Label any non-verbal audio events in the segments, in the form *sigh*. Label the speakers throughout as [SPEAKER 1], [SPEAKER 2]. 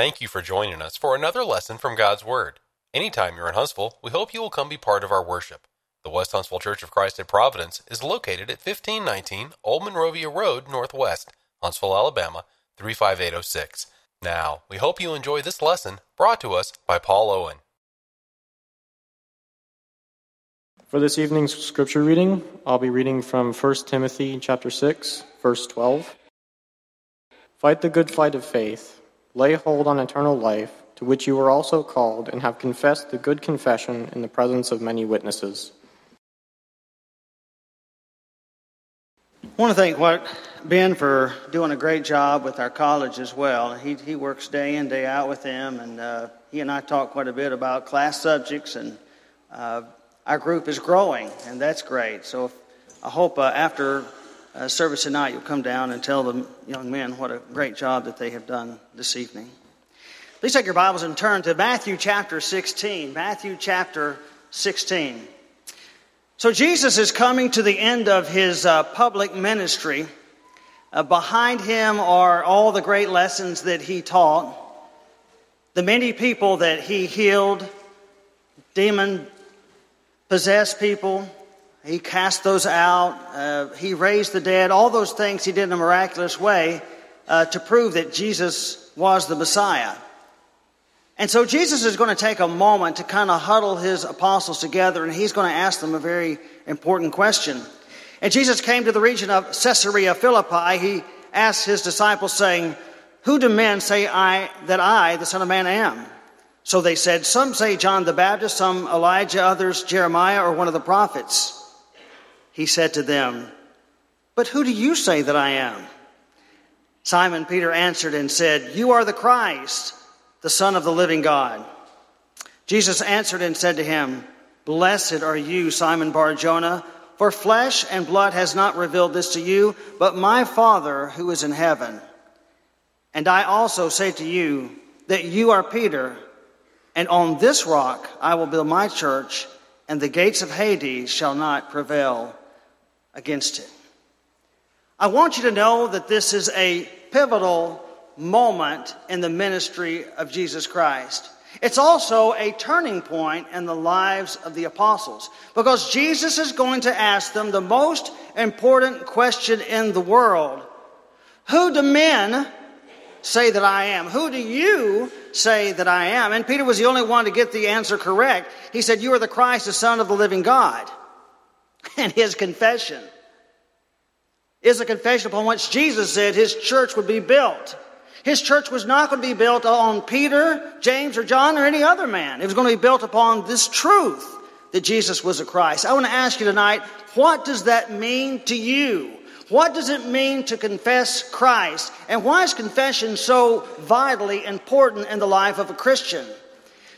[SPEAKER 1] Thank you for joining us for another lesson from God's Word. Anytime you're in Huntsville, we hope you will come be part of our worship. The West Huntsville Church of Christ at Providence is located at 1519 Old Monrovia Road, Northwest, Huntsville, Alabama 35806. Now, we hope you enjoy this lesson brought to us by Paul Owen.
[SPEAKER 2] For this evening's scripture reading, I'll be reading from 1 Timothy chapter 6, verse 12. Fight the good fight of faith lay hold on eternal life, to which you were also called, and have confessed the good confession in the presence of many witnesses.
[SPEAKER 3] I want to thank what Ben for doing a great job with our college as well. He, he works day in, day out with them, and uh, he and I talk quite a bit about class subjects, and uh, our group is growing, and that's great. So I hope uh, after uh, service tonight, you'll come down and tell the young men what a great job that they have done this evening. Please take your Bibles and turn to Matthew chapter 16. Matthew chapter 16. So, Jesus is coming to the end of his uh, public ministry. Uh, behind him are all the great lessons that he taught, the many people that he healed, demon possessed people, he cast those out. Uh, he raised the dead. All those things he did in a miraculous way uh, to prove that Jesus was the Messiah. And so Jesus is going to take a moment to kind of huddle his apostles together and he's going to ask them a very important question. And Jesus came to the region of Caesarea Philippi. He asked his disciples, saying, Who do men say I, that I, the Son of Man, am? So they said, Some say John the Baptist, some Elijah, others Jeremiah, or one of the prophets he said to them, But who do you say that I am? Simon Peter answered and said, You are the Christ, the Son of the living God. Jesus answered and said to him, Blessed are you, Simon Bar Jonah, for flesh and blood has not revealed this to you, but my Father who is in heaven. And I also say to you that you are Peter, and on this rock I will build my church, and the gates of Hades shall not prevail against it. I want you to know that this is a pivotal moment in the ministry of Jesus Christ. It's also a turning point in the lives of the apostles because Jesus is going to ask them the most important question in the world Who do men say that I am? Who do you say that I am? And Peter was the only one to get the answer correct. He said, You are the Christ, the Son of the living God. *laughs* And his confession is a confession upon which Jesus said his church would be built. His church was not going to be built on Peter, James, or John, or any other man. It was going to be built upon this truth that Jesus was a Christ. I want to ask you tonight, what does that mean to you? What does it mean to confess Christ? And why is confession so vitally important in the life of a Christian?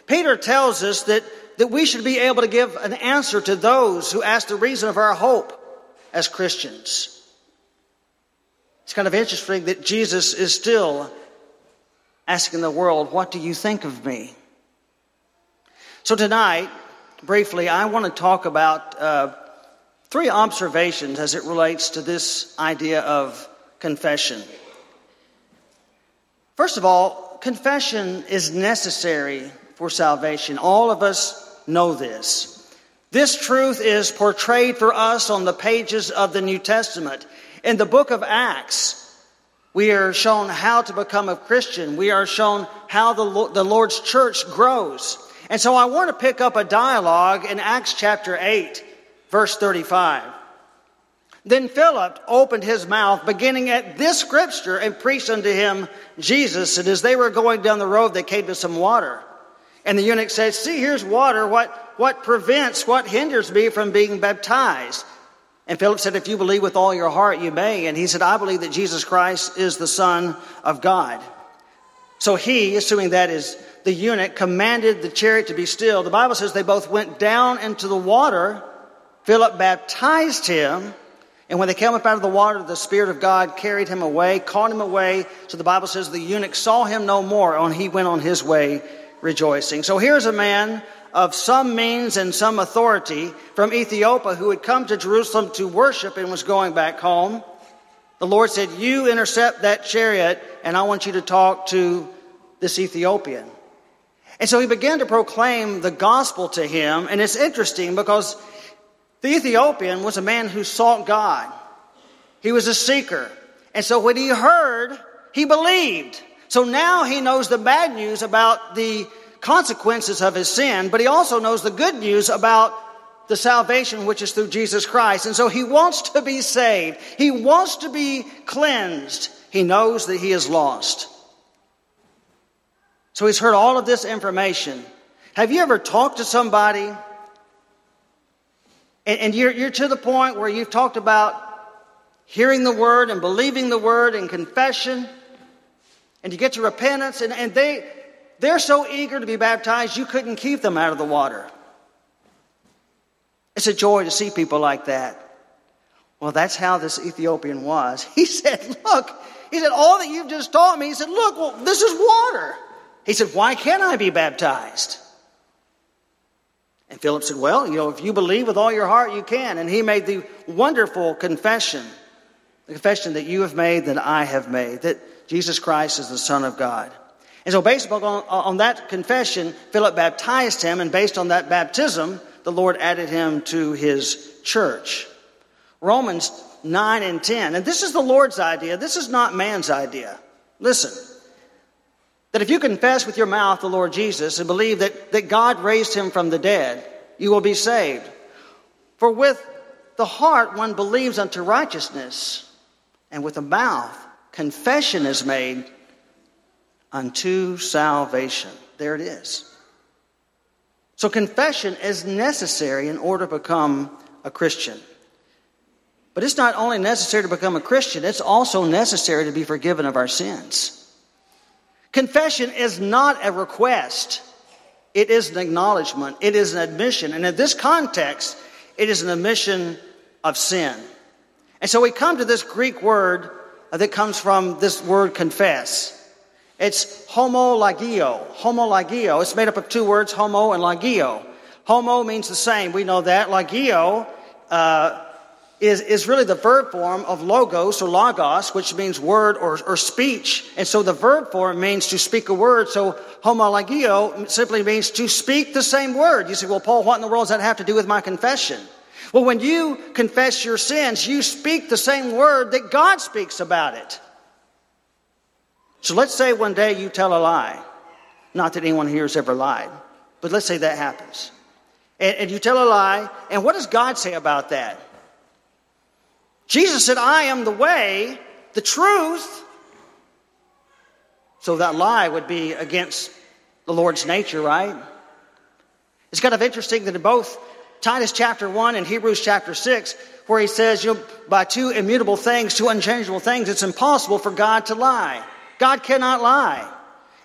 [SPEAKER 3] Peter tells us that that we should be able to give an answer to those who ask the reason of our hope as Christians. It's kind of interesting that Jesus is still asking the world, What do you think of me? So, tonight, briefly, I want to talk about uh, three observations as it relates to this idea of confession. First of all, confession is necessary for salvation. All of us know this. This truth is portrayed for us on the pages of the New Testament. In the book of Acts, we are shown how to become a Christian. We are shown how the, the Lord's church grows. And so I want to pick up a dialogue in Acts chapter 8, verse 35. Then Philip opened his mouth, beginning at this scripture, and preached unto him Jesus. And as they were going down the road, they came to some water. And the eunuch said, See, here's water. What, what prevents, what hinders me from being baptized? And Philip said, If you believe with all your heart, you may. And he said, I believe that Jesus Christ is the Son of God. So he, assuming that is the eunuch, commanded the chariot to be still. The Bible says they both went down into the water. Philip baptized him. And when they came up out of the water, the Spirit of God carried him away, caught him away. So the Bible says the eunuch saw him no more, and he went on his way rejoicing. So here's a man of some means and some authority from Ethiopia who had come to Jerusalem to worship and was going back home. The Lord said, You intercept that chariot, and I want you to talk to this Ethiopian. And so he began to proclaim the gospel to him. And it's interesting because the Ethiopian was a man who sought God, he was a seeker. And so when he heard, he believed. So now he knows the bad news about the consequences of his sin, but he also knows the good news about the salvation which is through Jesus Christ. And so he wants to be saved. He wants to be cleansed. He knows that he is lost. So he's heard all of this information. Have you ever talked to somebody and, and you're, you're to the point where you've talked about hearing the word and believing the word and confession and you get to repentance and, and they, they're so eager to be baptized you couldn't keep them out of the water. It's a joy to see people like that. Well, that's how this Ethiopian was. *laughs* He said, Look, he said, All that you've just taught me, he said, Look, well, this is water. He said, Why can't I be baptized? And Philip said, Well, you know, if you believe with all your heart, you can. And he made the wonderful confession the confession that you have made, that I have made, that Jesus Christ is the Son of God. And so, based on, on that confession, Philip baptized him, and based on that baptism, the Lord added him to his church. Romans 9 and 10. And this is the Lord's idea. This is not man's idea. Listen. That if you confess with your mouth the Lord Jesus and believe that, that God raised him from the dead, you will be saved. For with the heart one believes unto righteousness, and with the mouth confession is made unto salvation. There it is. So confession is necessary in order to become a Christian. But it's not only necessary to become a Christian, it's also necessary to be forgiven of our sins. Confession is not a request, it is an acknowledgement, it is an admission. And in this context, it is an admission of sin. And so we come to this Greek word that comes from this word confess. It's homologio. Homologio. It's made up of two words, homo and logio. Homo means the same. We know that. Logio uh, is, is really the verb form of logos or logos, which means word or, or speech. And so the verb form means to speak a word. So homologio simply means to speak the same word. You say, well, Paul, what in the world does that have to do with my confession? Well, when you confess your sins, you speak the same word that God speaks about it. So let's say one day you tell a lie. Not that anyone here has ever lied, but let's say that happens. And, and you tell a lie, and what does God say about that? Jesus said, I am the way, the truth. So that lie would be against the Lord's nature, right? It's kind of interesting that in both Titus chapter 1 and Hebrews chapter 6, where he says, you know, by two immutable things, two unchangeable things, it's impossible for God to lie. God cannot lie.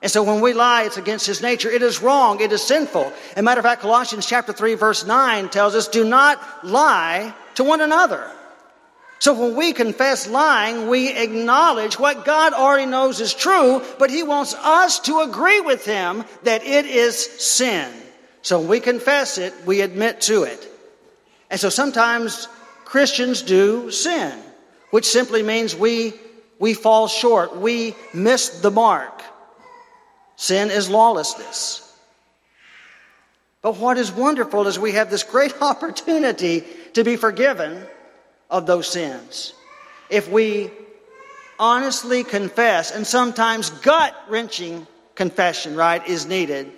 [SPEAKER 3] And so when we lie, it's against his nature. It is wrong. It is sinful. As a matter of fact, Colossians chapter 3 verse 9 tells us, do not lie to one another. So when we confess lying, we acknowledge what God already knows is true, but He wants us to agree with Him that it is sin. So we confess it, we admit to it. And so sometimes Christians do sin, which simply means we, we fall short. We miss the mark. Sin is lawlessness. But what is wonderful is we have this great *laughs* opportunity to be forgiven of those sins. If we honestly confess, and sometimes gut wrenching confession, right, is needed,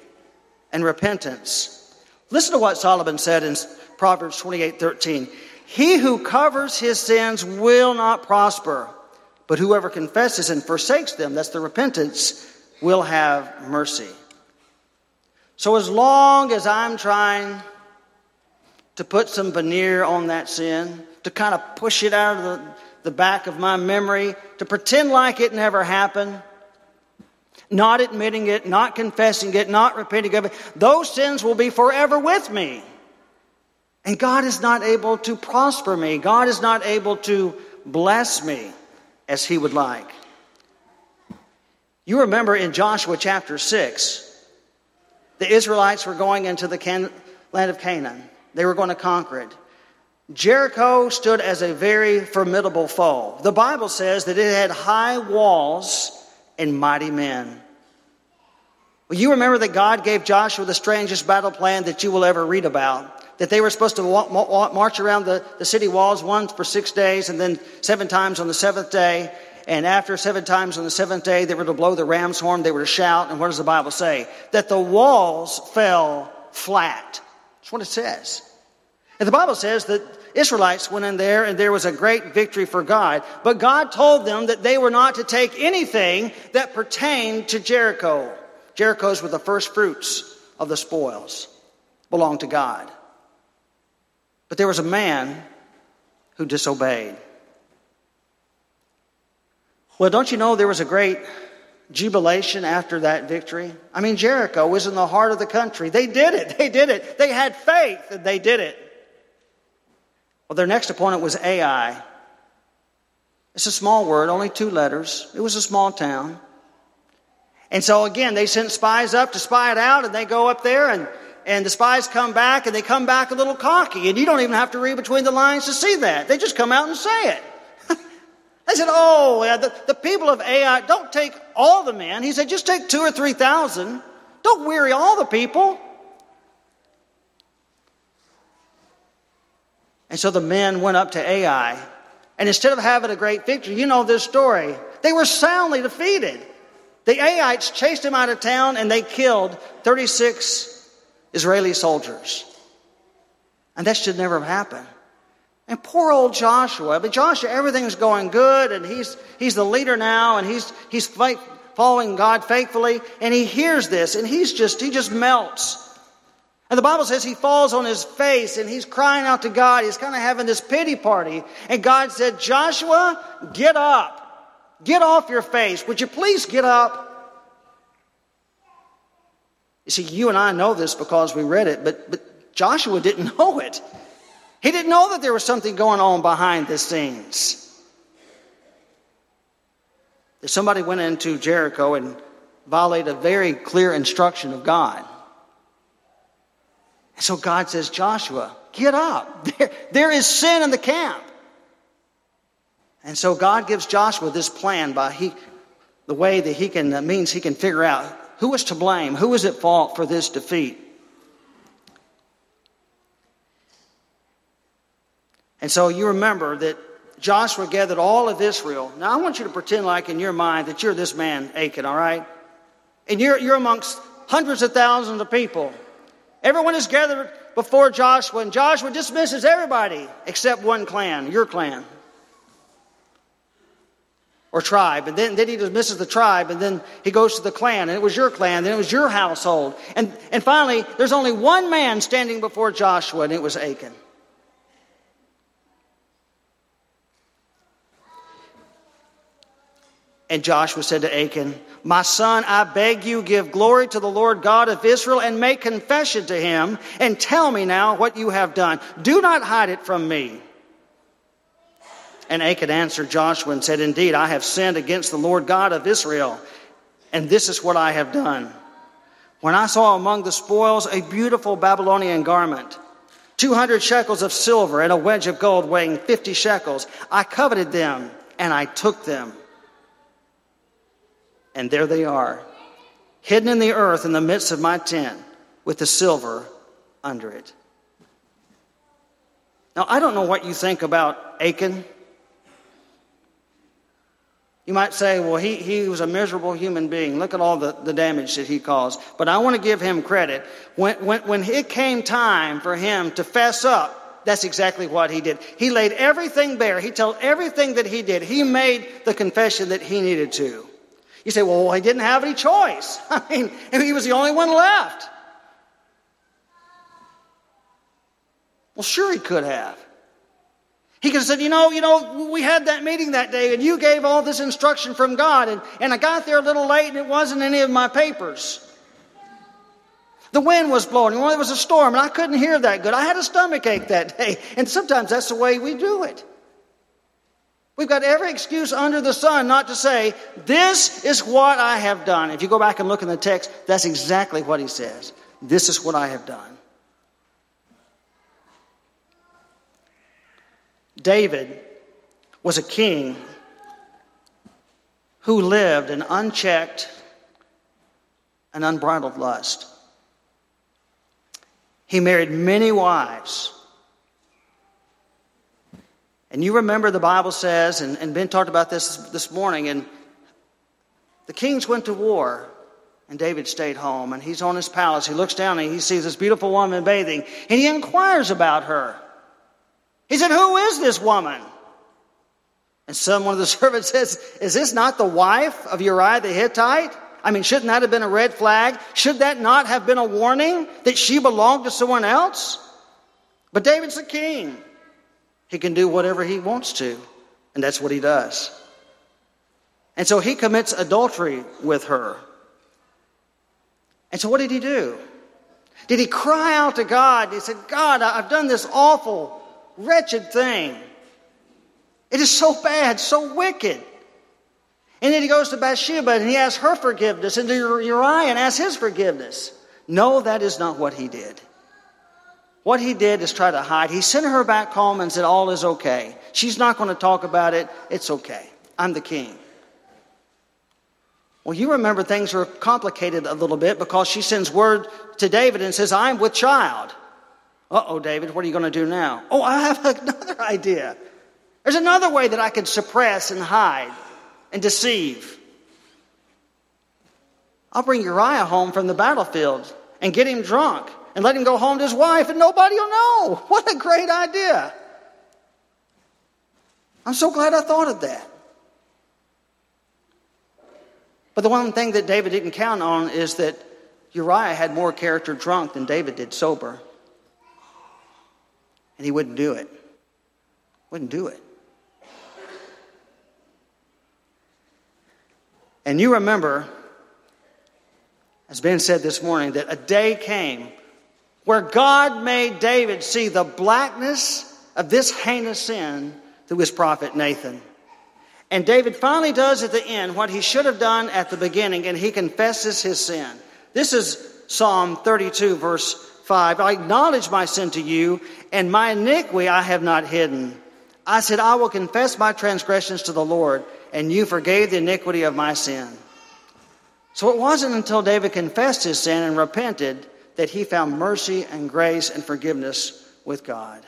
[SPEAKER 3] and repentance. Listen to what Solomon said in Proverbs 28 13. He who covers his sins will not prosper, but whoever confesses and forsakes them, that's the repentance, will have mercy. So as long as I'm trying to put some veneer on that sin, to kind of push it out of the, the back of my memory, to pretend like it never happened, not admitting it, not confessing it, not repenting of it, those sins will be forever with me. And God is not able to prosper me. God is not able to bless me as He would like. You remember in Joshua chapter 6, the Israelites were going into the can- land of Canaan. They were going to conquer it. Jericho stood as a very formidable foe. The Bible says that it had high walls and mighty men. Well, you remember that God gave Joshua the strangest battle plan that you will ever read about. That they were supposed to march around the, the city walls once for six days and then seven times on the seventh day. And after seven times on the seventh day, they were to blow the ram's horn, they were to shout. And what does the Bible say? That the walls fell flat. That's what it says. And the Bible says that Israelites went in there and there was a great victory for God. But God told them that they were not to take anything that pertained to Jericho. Jericho's were the first fruits of the spoils, belonged to God. But there was a man who disobeyed. Well, don't you know there was a great jubilation after that victory? I mean, Jericho was in the heart of the country. They did it. They did it. They had faith and they did it. Well, their next opponent was Ai. It's a small word, only two letters. It was a small town. And so again, they sent spies up to spy it out, and they go up there, and, and the spies come back, and they come back a little cocky. And you don't even have to read between the lines to see that. They just come out and say it. *laughs* they said, Oh, the, the people of Ai, don't take all the men. He said, Just take two or three thousand. Don't weary all the people. And so the men went up to Ai. And instead of having a great victory, you know this story, they were soundly defeated. The Aites chased him out of town and they killed 36 Israeli soldiers. And that should never have happened. And poor old Joshua, but Joshua, everything's going good and he's, he's the leader now and he's, he's following God faithfully and he hears this and he's just, he just melts. And the Bible says he falls on his face and he's crying out to God. He's kind of having this pity party. And God said, Joshua, get up. Get off your face. Would you please get up? You see, you and I know this because we read it, but, but Joshua didn't *laughs* know it. He didn't know that there was something going on behind the scenes. That somebody went into Jericho and violated a very clear instruction of God. And so God says, Joshua, get up. *laughs* There, there is sin in the camp. And so God gives Joshua this plan by he, the way that he can, that means he can figure out who is to blame, who is at fault for this defeat. And so you remember that Joshua gathered all of Israel. Now I want you to pretend like in your mind that you're this man, Achan, all right? And you're, you're amongst hundreds of thousands of people. Everyone is gathered before Joshua, and Joshua dismisses everybody except one clan, your clan or tribe. And then, then he dismisses the tribe, and then he goes to the clan, and it was your clan, then it was your household. And, and finally, there's only one man standing before Joshua, and it was Achan. And Joshua said to Achan, My son, I beg you, give glory to the Lord God of Israel and make confession to him, and tell me now what you have done. Do not hide it from me. And Achan answered Joshua and said, Indeed, I have sinned against the Lord God of Israel, and this is what I have done. When I saw among the spoils a beautiful Babylonian garment, 200 shekels of silver, and a wedge of gold weighing 50 shekels, I coveted them, and I took them. And there they are, hidden in the earth in the midst of my tent, with the silver under it. Now, I don't know what you think about Achan. You might say, well, he, he was a miserable human being. Look at all the, the damage that he caused. But I want to give him credit. When, when, when it came time for him to fess up, that's exactly what he did. He laid everything bare. He told everything that he did. He made the confession that he needed to. You say, well, he didn't have any choice. *laughs* I mean, he was the only one left. Well, sure he could have. He could have said, you know, you know, we had that meeting that day and you gave all this instruction from God and, and I got there a little late and it wasn't any of my papers. The wind was blowing. Well, it was a storm and I couldn't hear that good. I had a stomach ache that day. And sometimes that's the way we do it. We've got every excuse under the sun not to say, this is what I have done. If you go back and look in the text, that's exactly what he says. This is what I have done. David was a king who lived an unchecked, and unbridled lust. He married many wives. And you remember the Bible says, and, and Ben talked about this this morning, and the kings went to war, and David stayed home, and he's on his palace. He looks down and he sees this beautiful woman bathing, and he inquires about her. He said, Who is this woman? And some one of the *laughs* servants says, Is this not the wife of Uriah the Hittite? I mean, shouldn't that have been a red flag? Should that not have been a warning that she belonged to someone else? But David's the king. He can do whatever he wants to, and that's what he does. And so he commits adultery with her. And so what did he do? Did he cry out to God? He said, God, I've done this awful, wretched thing. It is so bad, so wicked. And then he goes to Bathsheba and he asks her forgiveness, and to Uriah and asks his forgiveness. No, that is not what he did. What he did is try to hide. He sent her back home and said, All is okay. She's not going to talk about it. It's okay. I'm the king. Well, you remember things are complicated a little bit because she sends word to David and says, I'm with child. Uh oh, David, what are you going to do now? Oh, I have *laughs* another idea. There's another way that I could suppress and hide and deceive. I'll bring Uriah home from the battlefield and get him drunk and let him go home to his wife and nobody will know. What a great idea. I'm so glad I thought of that. But the one thing that David didn't count on is that Uriah had more character drunk than David did sober. And he wouldn't do it. Wouldn't do it. And you remember, as Ben said this morning, that a day came where God made David see the blackness of this heinous sin through his prophet Nathan. And David finally does at the end what he should have done at the beginning, and he confesses his sin. This is Psalm 32, verse 5. I acknowledge my sin to you, and my iniquity I have not hidden. I said, I will confess my transgressions to the Lord, and you forgave the iniquity of my sin. So it wasn't until David confessed his sin and repented that he found mercy and grace and forgiveness with God.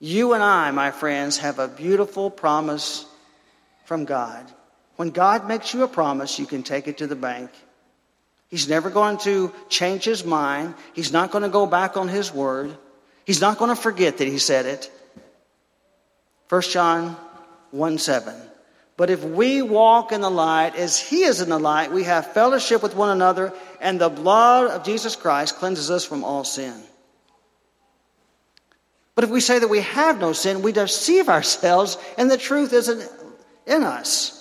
[SPEAKER 3] You and I, my friends, have a beautiful promise from God. When God makes you a promise, you can take it to the bank. He's never going to change his mind. He's not going to go back on his word. He's not going to forget that he said it. 1 John 1 7. But if we walk in the light as he is in the light, we have fellowship with one another, and the blood of Jesus Christ cleanses us from all sin. But if we say that we have no sin, we deceive ourselves, and the truth isn't in us.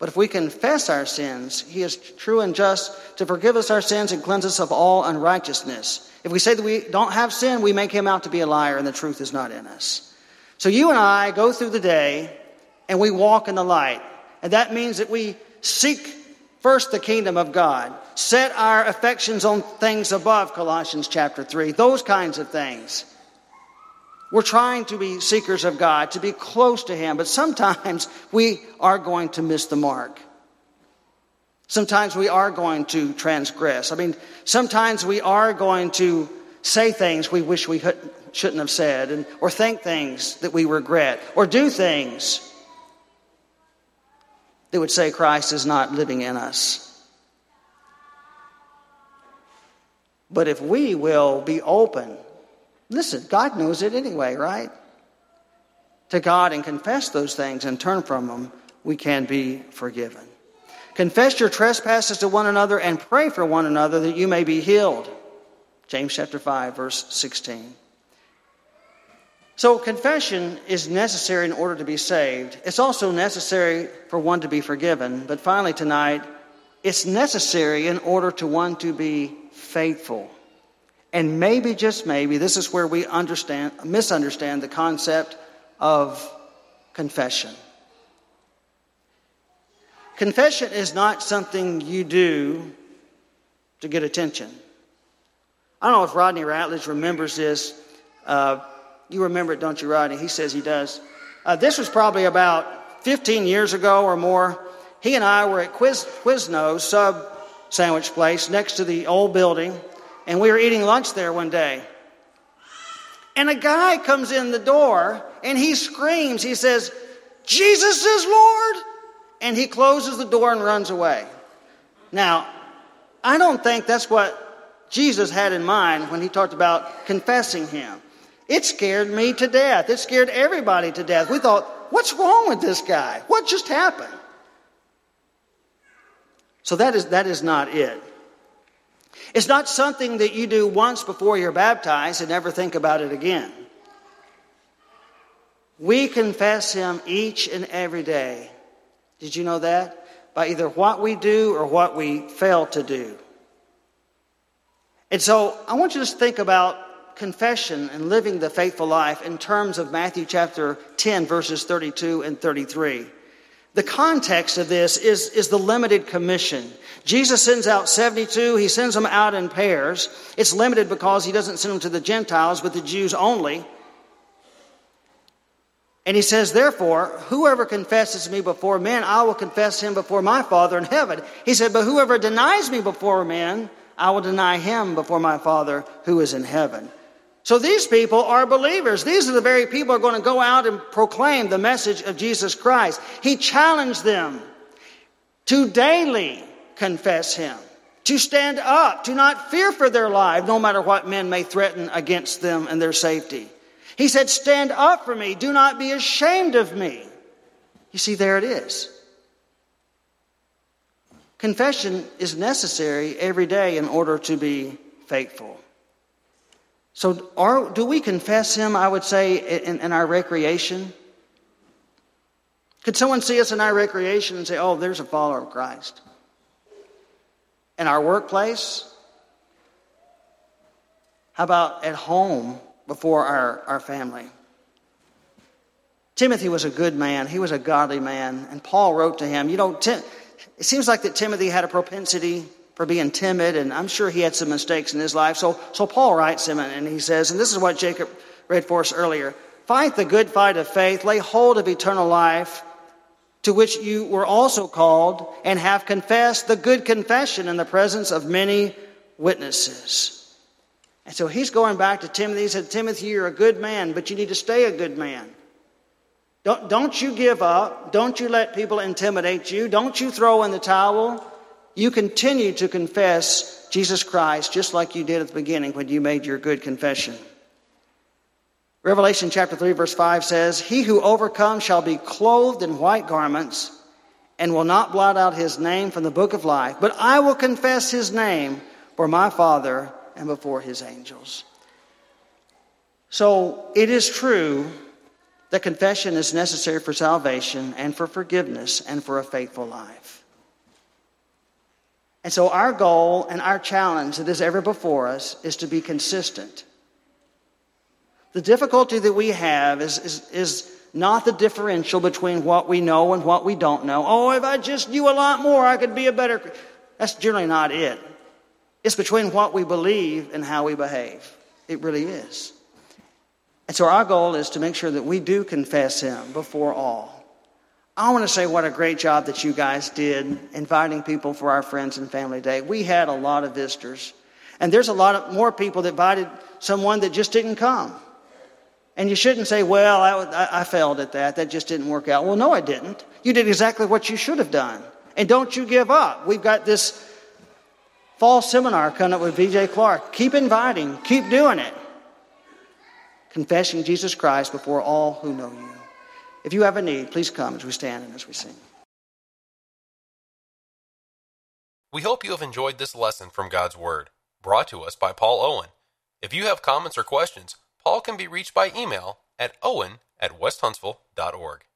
[SPEAKER 3] But if we confess our sins, he is true and just to forgive us our sins and cleanse us of all unrighteousness. If we say that we don't have sin, we make him out to be a liar, and the truth is not in us. So you and I go through the day and we walk in the light. And that means that we seek first the kingdom of God, set our affections on things above, Colossians chapter 3, those kinds of things. We're trying to be seekers of God, to be close to Him, but sometimes *laughs* we are going to miss the mark. Sometimes we are going to transgress. I mean, sometimes we are going to say things we wish we shouldn't have said, and, or think things that we regret, or do things that would say Christ is not living in us. But if we will be open, listen, God knows it anyway, right? To God and confess those things and turn from them, we can be forgiven. Confess your trespasses to one another and pray for one another that you may be healed. James chapter 5 verse 16. So, confession is necessary in order to be saved. It's also necessary for one to be forgiven. But finally, tonight, it's necessary in order to one to be faithful. And maybe, just maybe, this is where we understand, misunderstand the concept of confession. Confession is not something you do to get attention. I don't know if Rodney Ratledge remembers this. Uh, you remember it, don't you, Rodney? He says he does. Uh, this was probably about 15 years ago or more. He and I were at Quiz, Quiznos, sub sandwich place next to the old building, and we were eating lunch there one day. And a guy comes in the door and he screams, he says, Jesus is Lord! And he closes the door and runs away. Now, I don't think that's what Jesus had in mind when he talked about confessing him. It scared me to death. It scared everybody to death. We thought, what's wrong with this guy? What just happened? So that is, that is not it. It's not something that you do once before you're baptized and never think about it again. We confess Him each and every day. Did you know that? By either what we do or what we fail to do. And so I want you to think about confession and living the faithful life in terms of Matthew chapter 10, verses 32 and 33. The context of this is, is the limited commission. Jesus sends out 72. He sends them out in pairs. It's limited because he doesn't send them to the Gentiles, but the Jews only. And he says, Therefore, whoever confesses me before men, I will confess him before my Father in heaven. He said, But whoever denies me before men, I will deny him before my Father who is in heaven. So these people are believers. These are the very people who are going to go out and proclaim the message of Jesus Christ. He challenged them to daily confess him, to stand up, to not fear for their life, no matter what men may threaten against them and their safety. He said, Stand up for me. Do not be ashamed of me. You see, there it is. Confession is necessary every day in order to be faithful. So, are, do we confess Him, I would say, in, in, our recreation? Could someone see us in our recreation and say, oh, there's a follower of Christ? In our workplace? How about at home before our, our family? Timothy was a good man. He was a godly man. And Paul wrote to him, you know, Tim, it seems like that Timothy had a propensity for being timid, and I'm sure he had some mistakes in his life. So, so Paul writes him, and he says, and this is what Jacob read for us earlier Fight the good fight of faith, lay hold of eternal life, to which you were also called, and have confessed the good confession in the presence of many witnesses. And so he's going back to Timothy. He said, Timothy, you're a good man, but you need to stay a good man. Don't, don't you give up. Don't you let people intimidate you. Don't you throw in the towel. You continue to confess Jesus Christ just like you did at the beginning when you made your good confession. Revelation chapter 3, verse 5 says, He who overcomes shall be clothed in white garments and will not blot out his name from the book of life, but I will confess his name for my Father and before his angels. So it is true that confession is necessary for salvation and for forgiveness and for a faithful life. And so, our goal and our challenge that is ever before us is to be consistent. The difficulty that we have is, is, is not the differential between what we know and what we don't know. Oh, if I just knew a lot more, I could be a better. That's generally not it. It's between what we believe and how we behave. It really is. And so our goal is to make sure that we do confess Him before all. I want to say what a great job that you guys did inviting people for our Friends and Family Day. We had a lot of visitors. And there's a lot of more people that invited someone that just didn't come. And you shouldn't say, well, I, I, failed at that. That just didn't work out. Well, no, I didn't. You did exactly what you should have done. And don't you give up. We've got this fall seminar coming up with VJ Clark. Keep inviting, keep doing it confessing Jesus Christ before all who know you. If you have a need, please come as we stand and as we sing.
[SPEAKER 1] We hope you have enjoyed this lesson from God's Word, brought to us by Paul Owen. If you have comments or questions, Paul can be reached by email at owen at westhuntsville.org.